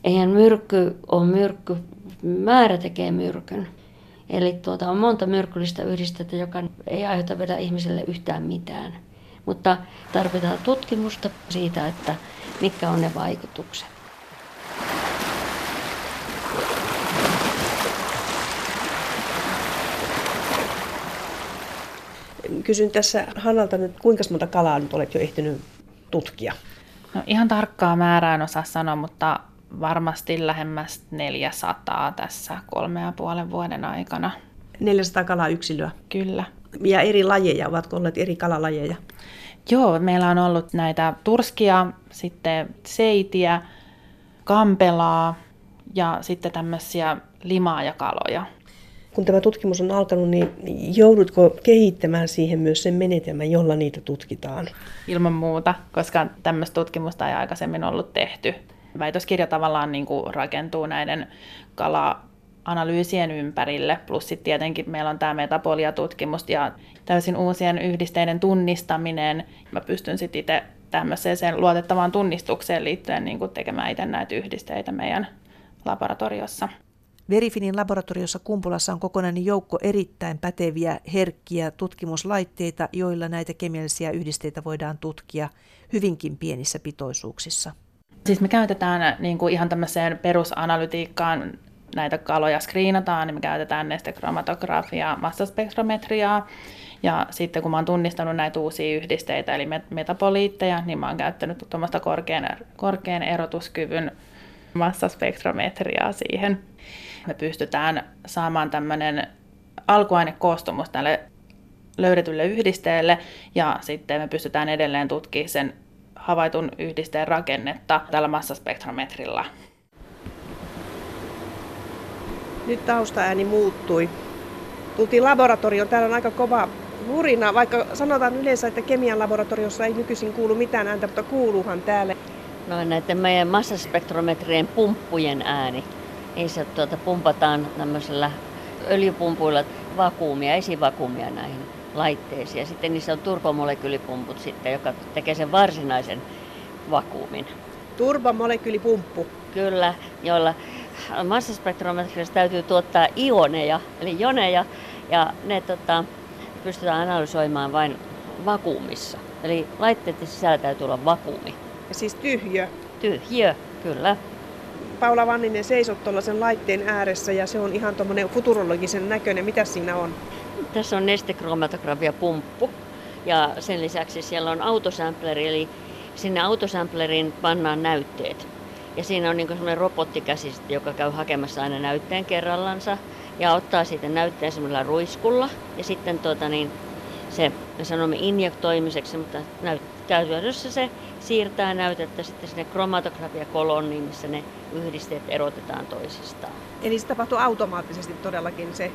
eihän myrkky ole myrkky, määrä tekee myrkyn. Eli tuota, on monta myrkyllistä yhdistettä, joka ei aiheuta vielä ihmiselle yhtään mitään. Mutta tarvitaan tutkimusta siitä, että mitkä on ne vaikutukset. Kysyn tässä Hannalta nyt, kuinka monta kalaa nyt olet jo ehtinyt tutkia? No ihan tarkkaa määrää en osaa sanoa, mutta varmasti lähemmäs 400 tässä kolme ja puolen vuoden aikana. 400 kalaa yksilöä? Kyllä. Ja eri lajeja, ovatko olleet eri kalalajeja? Joo, meillä on ollut näitä turskia, sitten seitiä, kampelaa ja sitten tämmöisiä limaajakaloja. Kun tämä tutkimus on alkanut, niin joudutko kehittämään siihen myös sen menetelmän, jolla niitä tutkitaan? Ilman muuta, koska tämmöistä tutkimusta ei aikaisemmin ollut tehty. Väitöskirja tavallaan niin kuin rakentuu näiden kala-analyysien ympärille, plus sitten tietenkin meillä on tämä metaboliatutkimus ja täysin uusien yhdisteiden tunnistaminen. Mä pystyn sitten itse tämmöiseen luotettavaan tunnistukseen liittyen niin kuin tekemään itse näitä yhdisteitä meidän laboratoriossa. Verifinin laboratoriossa Kumpulassa on kokonainen joukko erittäin päteviä, herkkiä tutkimuslaitteita, joilla näitä kemiallisia yhdisteitä voidaan tutkia hyvinkin pienissä pitoisuuksissa. Siis me käytetään niin kuin ihan tämmöiseen perusanalytiikkaan näitä kaloja skriinataan, niin me käytetään nestekromatografia, massaspektrometriaa. Ja sitten kun mä oon tunnistanut näitä uusia yhdisteitä, eli metaboliitteja, niin mä oon käyttänyt tuommoista korkean, korkean erotuskyvyn massaspektrometriaa siihen. Me pystytään saamaan tämmöinen alkuainekoostumus tälle löydetylle yhdisteelle ja sitten me pystytään edelleen tutkimaan sen havaitun yhdisteen rakennetta tällä massaspektrometrilla. Nyt taustaääni muuttui. Tultiin laboratorioon. Täällä on aika kova hurina, vaikka sanotaan yleensä, että kemian laboratoriossa ei nykyisin kuulu mitään ääntä, mutta kuuluhan täällä. No näiden meidän massaspektrometrien pumppujen ääni. Ei se tuota, pumpataan tämmöisellä öljypumpuilla vakuumia, esivakuumia näihin laitteisiin. Ja sitten niissä on turbomolekyylipumput sitten, joka tekee sen varsinaisen vakuumin. Turbomolekylipumppu? Kyllä, joilla massaspektrometriassa täytyy tuottaa ioneja, eli joneja, ja ne tota, pystytään analysoimaan vain vakuumissa. Eli laitteiden sisällä täytyy olla vakuumi. Ja siis tyhjö? Tyhjö, kyllä. Paula Vanninen seisot tuollaisen laitteen ääressä ja se on ihan tuommoinen futurologisen näköinen. Mitä siinä on? Tässä on nestekromatografia pumppu ja sen lisäksi siellä on autosampleri, eli sinne autosampleriin pannaan näytteet. Ja siinä on niin semmoinen robottikäsi, joka käy hakemassa aina näytteen kerrallansa ja ottaa siitä näytteen semmoisella ruiskulla. Ja sitten tuota, niin, se, me sanomme injektoimiseksi, mutta käytännössä se siirtää näytettä sitten sinne kromatografiakolonniin, missä ne yhdisteet erotetaan toisistaan. Eli se tapahtuu automaattisesti todellakin se?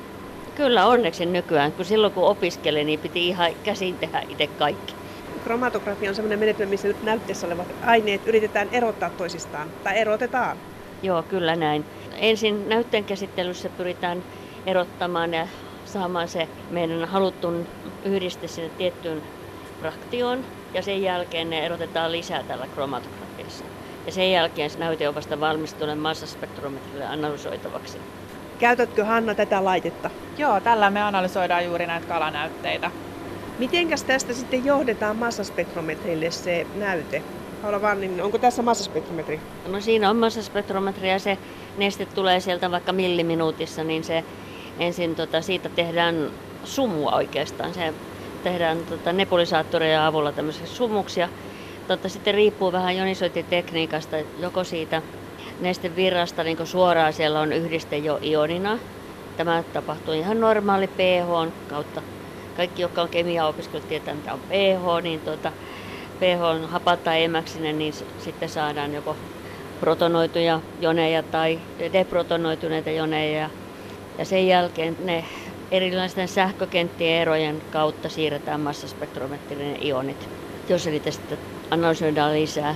Kyllä onneksi nykyään, kun silloin kun opiskelin, niin piti ihan käsin tehdä itse kaikki. Kromatografia on sellainen menetelmä, missä nyt näytteessä olevat aineet yritetään erottaa toisistaan, tai erotetaan. Joo, kyllä näin. Ensin näytteen käsittelyssä pyritään erottamaan ja saamaan se meidän haluttun yhdiste sinne tiettyyn fraktioon, ja sen jälkeen ne erotetaan lisää tällä kromatografiassa. Ja sen jälkeen se näyte on vasta valmistunut massaspektrometrille analysoitavaksi. Käytätkö Hanna tätä laitetta? Joo, tällä me analysoidaan juuri näitä kalanäytteitä. Mitenkäs tästä sitten johdetaan massaspektrometrille se näyte? Paula Vannin, onko tässä massaspektrometri? No siinä on massaspektrometri ja se neste tulee sieltä vaikka milliminuutissa, niin se ensin tota, siitä tehdään sumua oikeastaan. Se tehdään tota, nebulisaattoreja avulla tämmöisiä sumuksia. Totta, sitten riippuu vähän jonisointitekniikasta, joko siitä nestevirrasta niin suoraan siellä on yhdiste jo ionina. Tämä tapahtuu ihan normaali pH kautta. Kaikki, jotka on kemiaa opiskellut, tietää mitä on pH, niin tuota, pH on hapata emäksinen, niin sitten saadaan joko protonoituja joneja tai deprotonoituneita joneja. Ja sen jälkeen ne erilaisten sähkökenttien erojen kautta siirretään massaspektrometrinen ionit, jos niitä sitten analysoidaan lisää.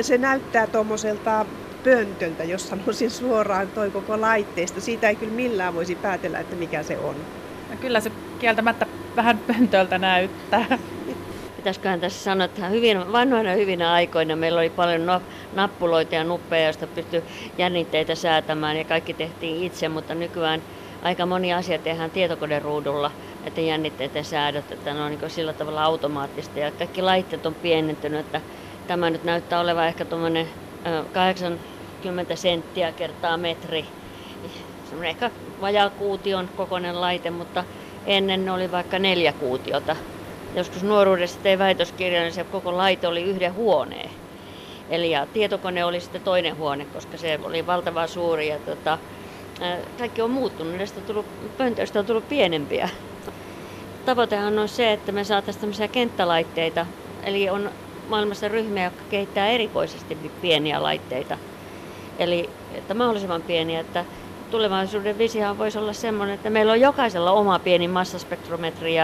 Se näyttää tuommoiselta pöntöltä, jos sanoisin suoraan toi koko laitteesta. Siitä ei kyllä millään voisi päätellä, että mikä se on. No kyllä se kieltämättä vähän pöntöltä näyttää. Pitäisiköhän tässä sanoa, että hyvin, vanhoina hyvinä aikoina meillä oli paljon no, nappuloita ja nuppeja, joista pystyi jännitteitä säätämään ja kaikki tehtiin itse, mutta nykyään aika moni asia tehdään tietokoneruudulla, että jännitteiden säädöt, että ne on niin sillä tavalla automaattista ja kaikki laitteet on pienentynyt, että tämä nyt näyttää olevan ehkä tuommoinen 80 senttiä kertaa metri, semmoinen ehkä vajaa kuution kokoinen laite, mutta ennen oli vaikka neljä kuutiota. Joskus nuoruudessa tein väitöskirjan, niin se koko laite oli yhden huoneen. Eli ja tietokone oli sitten toinen huone, koska se oli valtavan suuri ja tota, kaikki on muuttunut, näistä on tullut, pöntöistä on tullut pienempiä. Tavoitehan on se, että me saataisiin tämmöisiä kenttälaitteita, eli on maailmassa ryhmiä, jotka kehittää erikoisesti pieniä laitteita. Eli että mahdollisimman pieniä, että tulevaisuuden visio voisi olla sellainen, että meillä on jokaisella oma pieni massaspektrometri,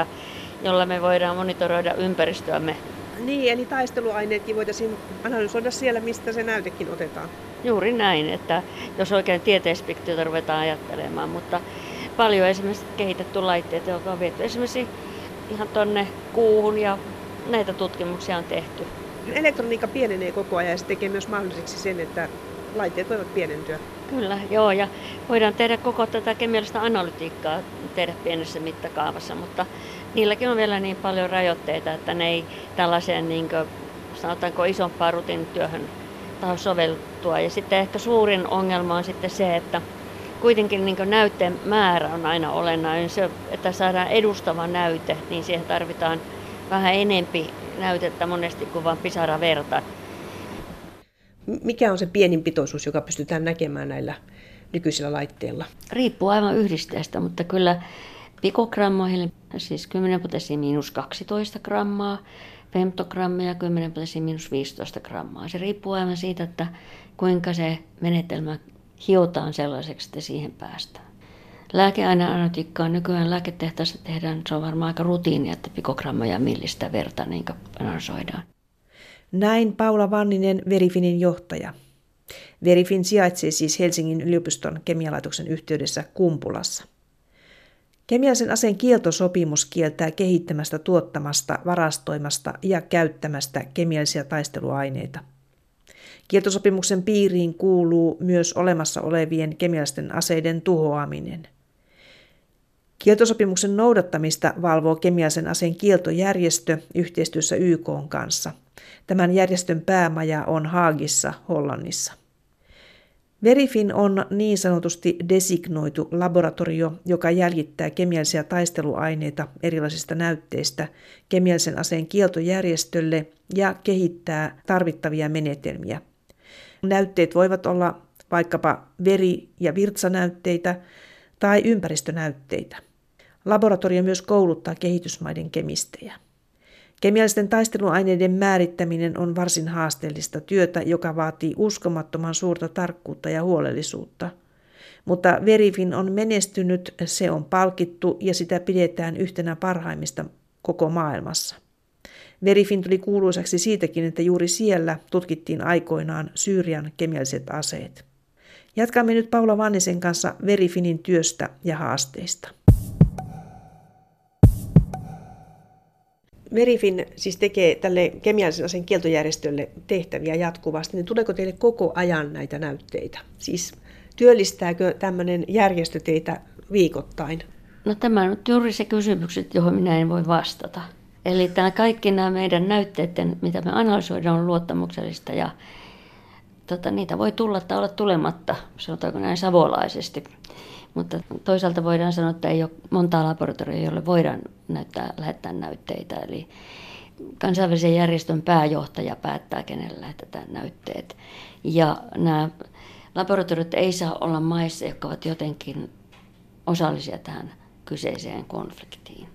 jolla me voidaan monitoroida ympäristöämme. Niin, eli taisteluaineetkin voitaisiin analysoida siellä, mistä se näytekin otetaan. Juuri näin, että jos oikein tieteisfiktiota ruvetaan ajattelemaan, mutta paljon esimerkiksi kehitetty laitteita, jotka on viety esimerkiksi ihan tonne kuuhun ja näitä tutkimuksia on tehty. Elektroniikka pienenee koko ajan ja se tekee myös mahdolliseksi sen, että laitteet voivat pienentyä. Kyllä, joo, ja voidaan tehdä koko tätä kemiallista analytiikkaa tehdä pienessä mittakaavassa, mutta niilläkin on vielä niin paljon rajoitteita, että ne ei tällaiseen niin kuin, sanotaanko isompaan rutiinityöhön taho soveltua. Ja sitten ehkä suurin ongelma on sitten se, että kuitenkin niin näytteen määrä on aina olennainen. Se, että saadaan edustava näyte, niin siihen tarvitaan vähän enempi näytettä monesti kuin vain pisara verta. Mikä on se pienin pitoisuus, joka pystytään näkemään näillä nykyisillä laitteilla? Riippuu aivan yhdisteestä, mutta kyllä pikogrammoihin, siis 10 potenssiin miinus 12 grammaa, femtogrammia ja 10 potenssiin miinus 15 grammaa. Se riippuu aivan siitä, että kuinka se menetelmä hiotaan sellaiseksi, että siihen päästään. Lääkeaineanalytiikkaa nykyään lääketehtaassa tehdään, se on varmaan aika rutiini, että pikogrammoja millistä verta niin analysoidaan. Näin Paula Vanninen, Verifinin johtaja. Verifin sijaitsee siis Helsingin yliopiston kemialaitoksen yhteydessä Kumpulassa. Kemiallisen aseen kieltosopimus kieltää kehittämästä, tuottamasta, varastoimasta ja käyttämästä kemiallisia taisteluaineita. Kieltosopimuksen piiriin kuuluu myös olemassa olevien kemiallisten aseiden tuhoaminen. Kieltosopimuksen noudattamista valvoo kemiallisen aseen kieltojärjestö yhteistyössä YK kanssa – Tämän järjestön päämaja on Haagissa, Hollannissa. Verifin on niin sanotusti designoitu laboratorio, joka jäljittää kemiallisia taisteluaineita erilaisista näytteistä kemiallisen aseen kieltojärjestölle ja kehittää tarvittavia menetelmiä. Näytteet voivat olla vaikkapa veri- ja virtsanäytteitä tai ympäristönäytteitä. Laboratorio myös kouluttaa kehitysmaiden kemistejä. Kemiallisten taisteluaineiden määrittäminen on varsin haasteellista työtä, joka vaatii uskomattoman suurta tarkkuutta ja huolellisuutta. Mutta Verifin on menestynyt, se on palkittu ja sitä pidetään yhtenä parhaimmista koko maailmassa. Verifin tuli kuuluisaksi siitäkin, että juuri siellä tutkittiin aikoinaan Syyrian kemialliset aseet. Jatkamme nyt Paula Vannisen kanssa Verifinin työstä ja haasteista. Verifin siis tekee tälle kemiallisen aseen kieltojärjestölle tehtäviä jatkuvasti, niin tuleeko teille koko ajan näitä näytteitä? Siis työllistääkö tämmöinen järjestö teitä viikoittain? No tämä on juuri se kysymykset, johon minä en voi vastata. Eli tämä kaikki nämä meidän näytteiden, mitä me analysoidaan, on luottamuksellista ja tota, niitä voi tulla tai olla tulematta, sanotaanko näin savolaisesti. Mutta toisaalta voidaan sanoa, että ei ole montaa laboratorioa, jolle voidaan näyttää, lähettää näytteitä. Eli kansainvälisen järjestön pääjohtaja päättää, kenelle lähetetään näytteet. Ja nämä laboratoriot ei saa olla maissa, jotka ovat jotenkin osallisia tähän kyseiseen konfliktiin.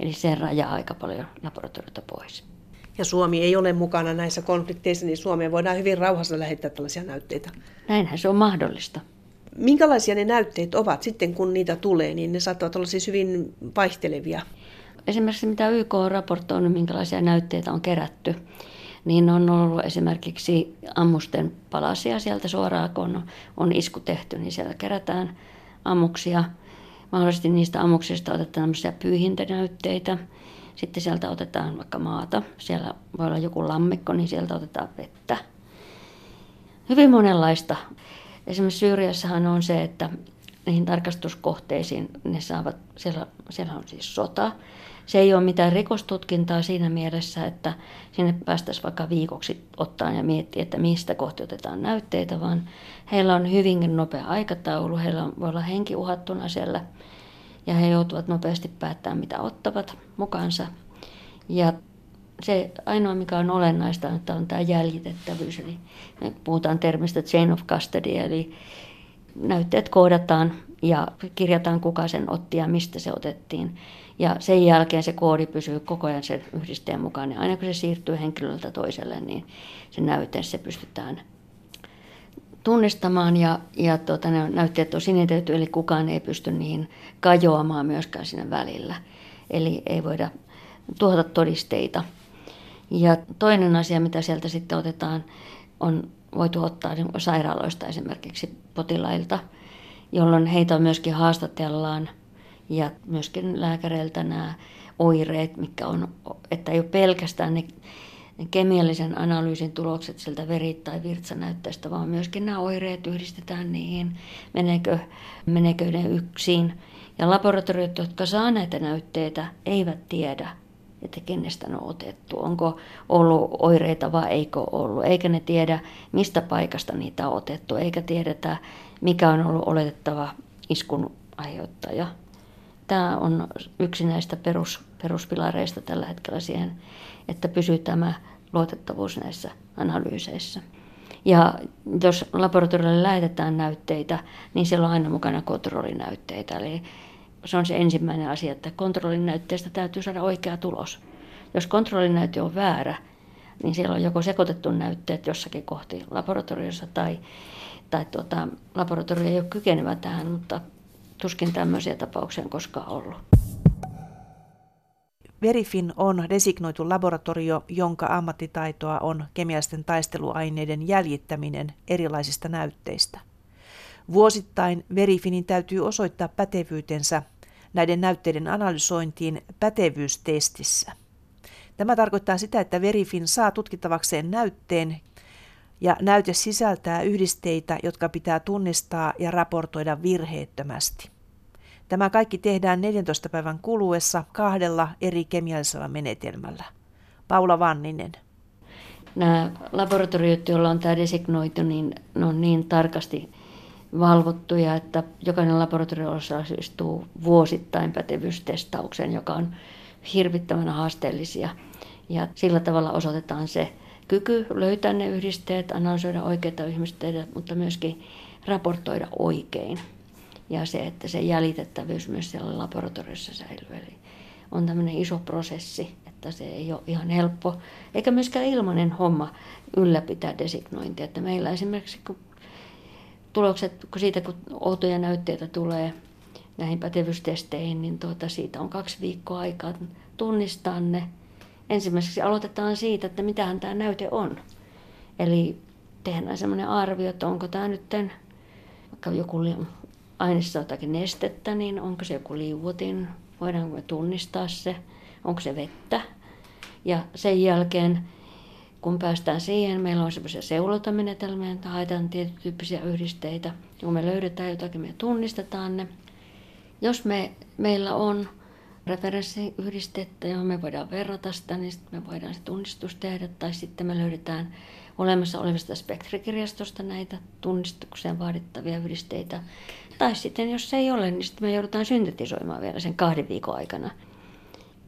Eli se rajaa aika paljon laboratorioita pois. Ja Suomi ei ole mukana näissä konflikteissa, niin Suomeen voidaan hyvin rauhassa lähettää tällaisia näytteitä. Näinhän se on mahdollista. Minkälaisia ne näytteet ovat sitten, kun niitä tulee, niin ne saattavat olla siis hyvin vaihtelevia. Esimerkiksi mitä YK on raportoinut, minkälaisia näytteitä on kerätty, niin on ollut esimerkiksi ammusten palasia sieltä suoraan, kun on isku tehty, niin siellä kerätään ammuksia. mahdollisesti niistä ammuksista otetaan tämmöisiä pyyhintänäytteitä. Sitten sieltä otetaan vaikka maata. Siellä voi olla joku lammikko, niin sieltä otetaan vettä. Hyvin monenlaista. Esimerkiksi Syyriassahan on se, että niihin tarkastuskohteisiin ne saavat, siellä, siellä on siis sota. Se ei ole mitään rikostutkintaa siinä mielessä, että sinne päästäisiin vaikka viikoksi ottaa ja miettiä, että mistä kohti otetaan näytteitä, vaan heillä on hyvinkin nopea aikataulu, heillä on, voi olla henki uhattuna siellä ja he joutuvat nopeasti päättämään, mitä ottavat mukaansa. Ja se ainoa, mikä on olennaista, että on tämä jäljitettävyys. Eli me puhutaan termistä chain of custody, eli näytteet koodataan ja kirjataan kuka sen otti ja mistä se otettiin. Ja sen jälkeen se koodi pysyy koko ajan sen yhdisteen mukaan. Ja aina kun se siirtyy henkilöltä toiselle, niin se näyte se pystytään tunnistamaan ja, ja tuota, ne näytteet on sinitelty, eli kukaan ei pysty niihin kajoamaan myöskään sinne välillä. Eli ei voida tuhota todisteita. Ja toinen asia, mitä sieltä sitten otetaan, on voitu ottaa niin sairaaloista esimerkiksi potilailta, jolloin heitä myöskin haastatellaan ja myöskin lääkäreiltä nämä oireet, mitkä on, että ei ole pelkästään ne kemiallisen analyysin tulokset sieltä veri- tai virtsanäytteestä, vaan myöskin nämä oireet yhdistetään niihin, meneekö, meneekö ne yksin. Ja laboratoriot, jotka saa näitä näytteitä, eivät tiedä, että kenestä ne on otettu. Onko ollut oireita vai eikö ollut. Eikä ne tiedä, mistä paikasta niitä on otettu. Eikä tiedetä, mikä on ollut oletettava iskun aiheuttaja. Tämä on yksi näistä perus, peruspilareista tällä hetkellä siihen, että pysyy tämä luotettavuus näissä analyyseissä. Ja jos laboratoriolle lähetetään näytteitä, niin siellä on aina mukana kontrollinäytteitä. Eli se on se ensimmäinen asia, että kontrollinäytteestä täytyy saada oikea tulos. Jos kontrollinäyte on väärä, niin siellä on joko sekoitettu näytteet jossakin kohti laboratoriossa tai, tai tuota, laboratorio ei ole kykenevä tähän, mutta tuskin tämmöisiä tapauksia on koskaan ollut. Verifin on designoitu laboratorio, jonka ammattitaitoa on kemiallisten taisteluaineiden jäljittäminen erilaisista näytteistä. Vuosittain Verifinin täytyy osoittaa pätevyytensä näiden näytteiden analysointiin pätevyystestissä. Tämä tarkoittaa sitä, että Verifin saa tutkittavakseen näytteen ja näyte sisältää yhdisteitä, jotka pitää tunnistaa ja raportoida virheettömästi. Tämä kaikki tehdään 14 päivän kuluessa kahdella eri kemiallisella menetelmällä. Paula Vanninen. Nämä laboratoriot, joilla on tämä designoitu, niin ne on niin tarkasti valvottuja, että jokainen laboratorio osallistuu vuosittain pätevyystestaukseen, joka on hirvittävän haasteellisia. Ja sillä tavalla osoitetaan se kyky löytää ne yhdisteet, analysoida oikeita yhdisteitä, mutta myöskin raportoida oikein. Ja se, että se jäljitettävyys myös siellä laboratoriossa säilyy. Eli on tämmöinen iso prosessi, että se ei ole ihan helppo, eikä myöskään ilmainen homma ylläpitää designointia. Että meillä esimerkiksi, kun tulokset, kun siitä kun outoja näytteitä tulee näihin pätevyystesteihin, niin tuota, siitä on kaksi viikkoa aikaa tunnistaa ne. Ensimmäiseksi aloitetaan siitä, että mitähän tämä näyte on. Eli tehdään semmoinen arvio, että onko tämä nyt vaikka joku aineessa jotakin nestettä, niin onko se joku liuotin, voidaanko me tunnistaa se, onko se vettä. Ja sen jälkeen kun päästään siihen, meillä on sellaisia seulotamenetelmiä, että haetaan tietyn tyyppisiä yhdisteitä. Kun me löydetään jotakin, me tunnistetaan ne. Jos me, meillä on referenssiyhdistettä, johon me voidaan verrata sitä, niin sitten me voidaan se tunnistus tehdä. Tai sitten me löydetään olemassa olevasta spektrikirjastosta näitä tunnistukseen vaadittavia yhdisteitä. Tai sitten jos se ei ole, niin sitten me joudutaan syntetisoimaan vielä sen kahden viikon aikana.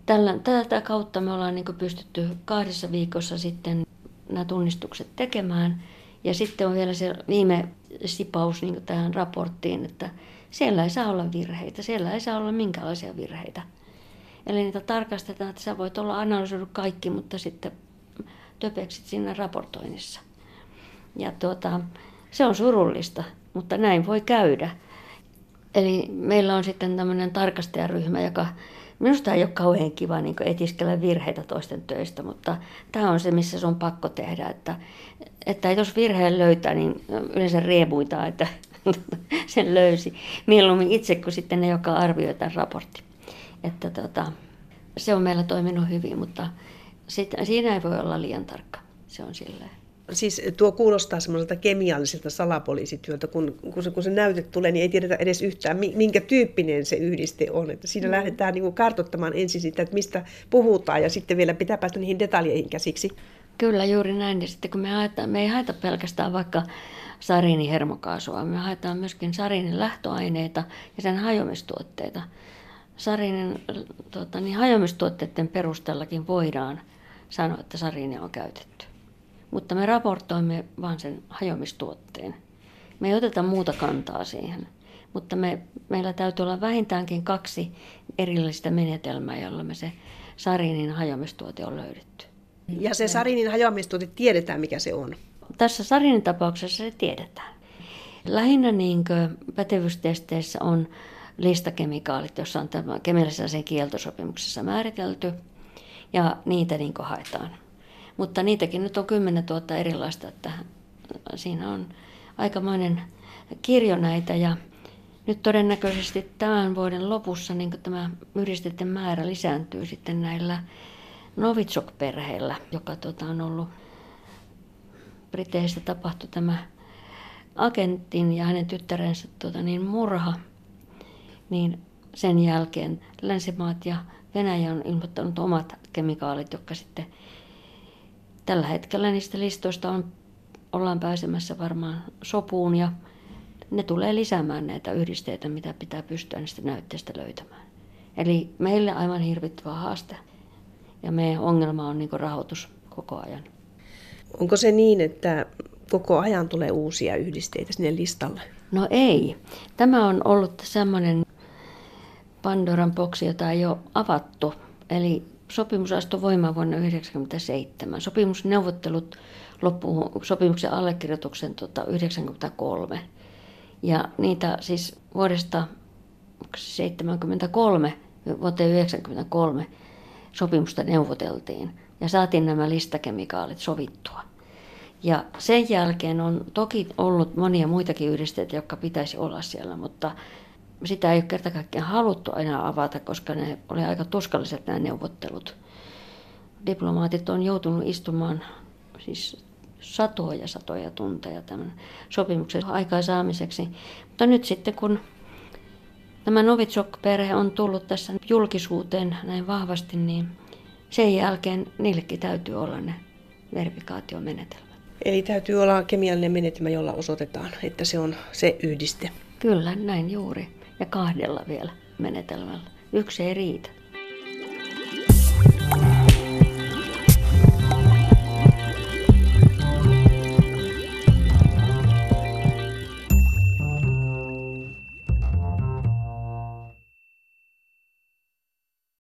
Tällä, tätä kautta me ollaan niin pystytty kahdessa viikossa sitten nämä tunnistukset tekemään. Ja sitten on vielä se viime sipaus niin tähän raporttiin, että siellä ei saa olla virheitä, siellä ei saa olla minkälaisia virheitä. Eli niitä tarkastetaan, että sä voit olla analysoinut kaikki, mutta sitten töpeksit siinä raportoinnissa. Ja tuota, se on surullista, mutta näin voi käydä. Eli meillä on sitten tämmöinen tarkastajaryhmä, joka Minusta ei ole kauhean kiva niin etiskellä virheitä toisten töistä, mutta tämä on se, missä se on pakko tehdä. Että, että jos virheen löytää, niin yleensä riemuitaan, että sen löysi. Mieluummin itse kuin sitten ne, jotka arvioi tämän raportti. Että tota, se on meillä toiminut hyvin, mutta sit, siinä ei voi olla liian tarkka. Se on silleen. Siis tuo kuulostaa semmoiselta kemialliselta salapoliisityöltä, kun, kun, se, kun se näyte tulee, niin ei tiedetä edes yhtään, minkä tyyppinen se yhdiste on. Että siinä mm. lähdetään niin kuin kartoittamaan ensin sitä, että mistä puhutaan, ja sitten vielä pitää päästä niihin detaljeihin käsiksi. Kyllä, juuri näin. Ja sitten kun me, haetaan, me ei haeta pelkästään vaikka sariinihermokaasua, me haetaan myöskin sariinin lähtöaineita ja sen hajomistuotteita. Sariinin tuota, niin hajomistuotteiden perusteellakin voidaan sanoa, että sariinia on käytetty. Mutta me raportoimme vain sen hajomistuotteen. Me ei oteta muuta kantaa siihen. Mutta me, meillä täytyy olla vähintäänkin kaksi erillistä menetelmää, jolla me se sariinin hajomistuote on löydetty. Ja se sarinin hajoamistuote tiedetään, mikä se on. Tässä sarinin tapauksessa se tiedetään. Lähinnä niin pätevyystesteissä on listakemikaalit, jossa on tämä kemiallisessa kieltosopimuksessa määritelty, ja niitä niin haetaan. Mutta niitäkin nyt on 10 000 erilaista, että siinä on aikamoinen kirjo näitä, ja nyt todennäköisesti tämän vuoden lopussa niin tämä yhdisteiden määrä lisääntyy sitten näillä Novitsok-perheellä, joka tota, on ollut Briteissä tapahtui tämä agentin ja hänen tyttärensä tota, niin murha, niin sen jälkeen länsimaat ja Venäjä on ilmoittanut omat kemikaalit, jotka sitten tällä hetkellä niistä listoista on, ollaan pääsemässä varmaan sopuun ja ne tulee lisäämään näitä yhdisteitä, mitä pitää pystyä niistä näytteistä löytämään. Eli meille aivan hirvittävä haaste. Ja meidän ongelma on niin rahoitus koko ajan. Onko se niin, että koko ajan tulee uusia yhdisteitä sinne listalle? No ei. Tämä on ollut semmoinen Pandoran boksi, jota ei ole avattu. Eli sopimus astui voimaan vuonna 1997. Sopimusneuvottelut loppuun sopimuksen allekirjoituksen tota, 1993. Ja niitä siis vuodesta 1973 vuoteen 1993 sopimusta neuvoteltiin ja saatiin nämä listakemikaalit sovittua. Ja sen jälkeen on toki ollut monia muitakin yhdisteitä, jotka pitäisi olla siellä, mutta sitä ei ole kerta kaikkiaan haluttu aina avata, koska ne oli aika tuskalliset nämä neuvottelut. Diplomaatit on joutunut istumaan siis satoja satoja tunteja tämän sopimuksen aikaansaamiseksi. Mutta nyt sitten kun tämä Novitsok-perhe on tullut tässä julkisuuteen näin vahvasti, niin sen jälkeen niillekin täytyy olla ne verifikaatiomenetelmät. Eli täytyy olla kemiallinen menetelmä, jolla osoitetaan, että se on se yhdiste. Kyllä, näin juuri ja kahdella vielä menetelmällä. Yksi ei riitä.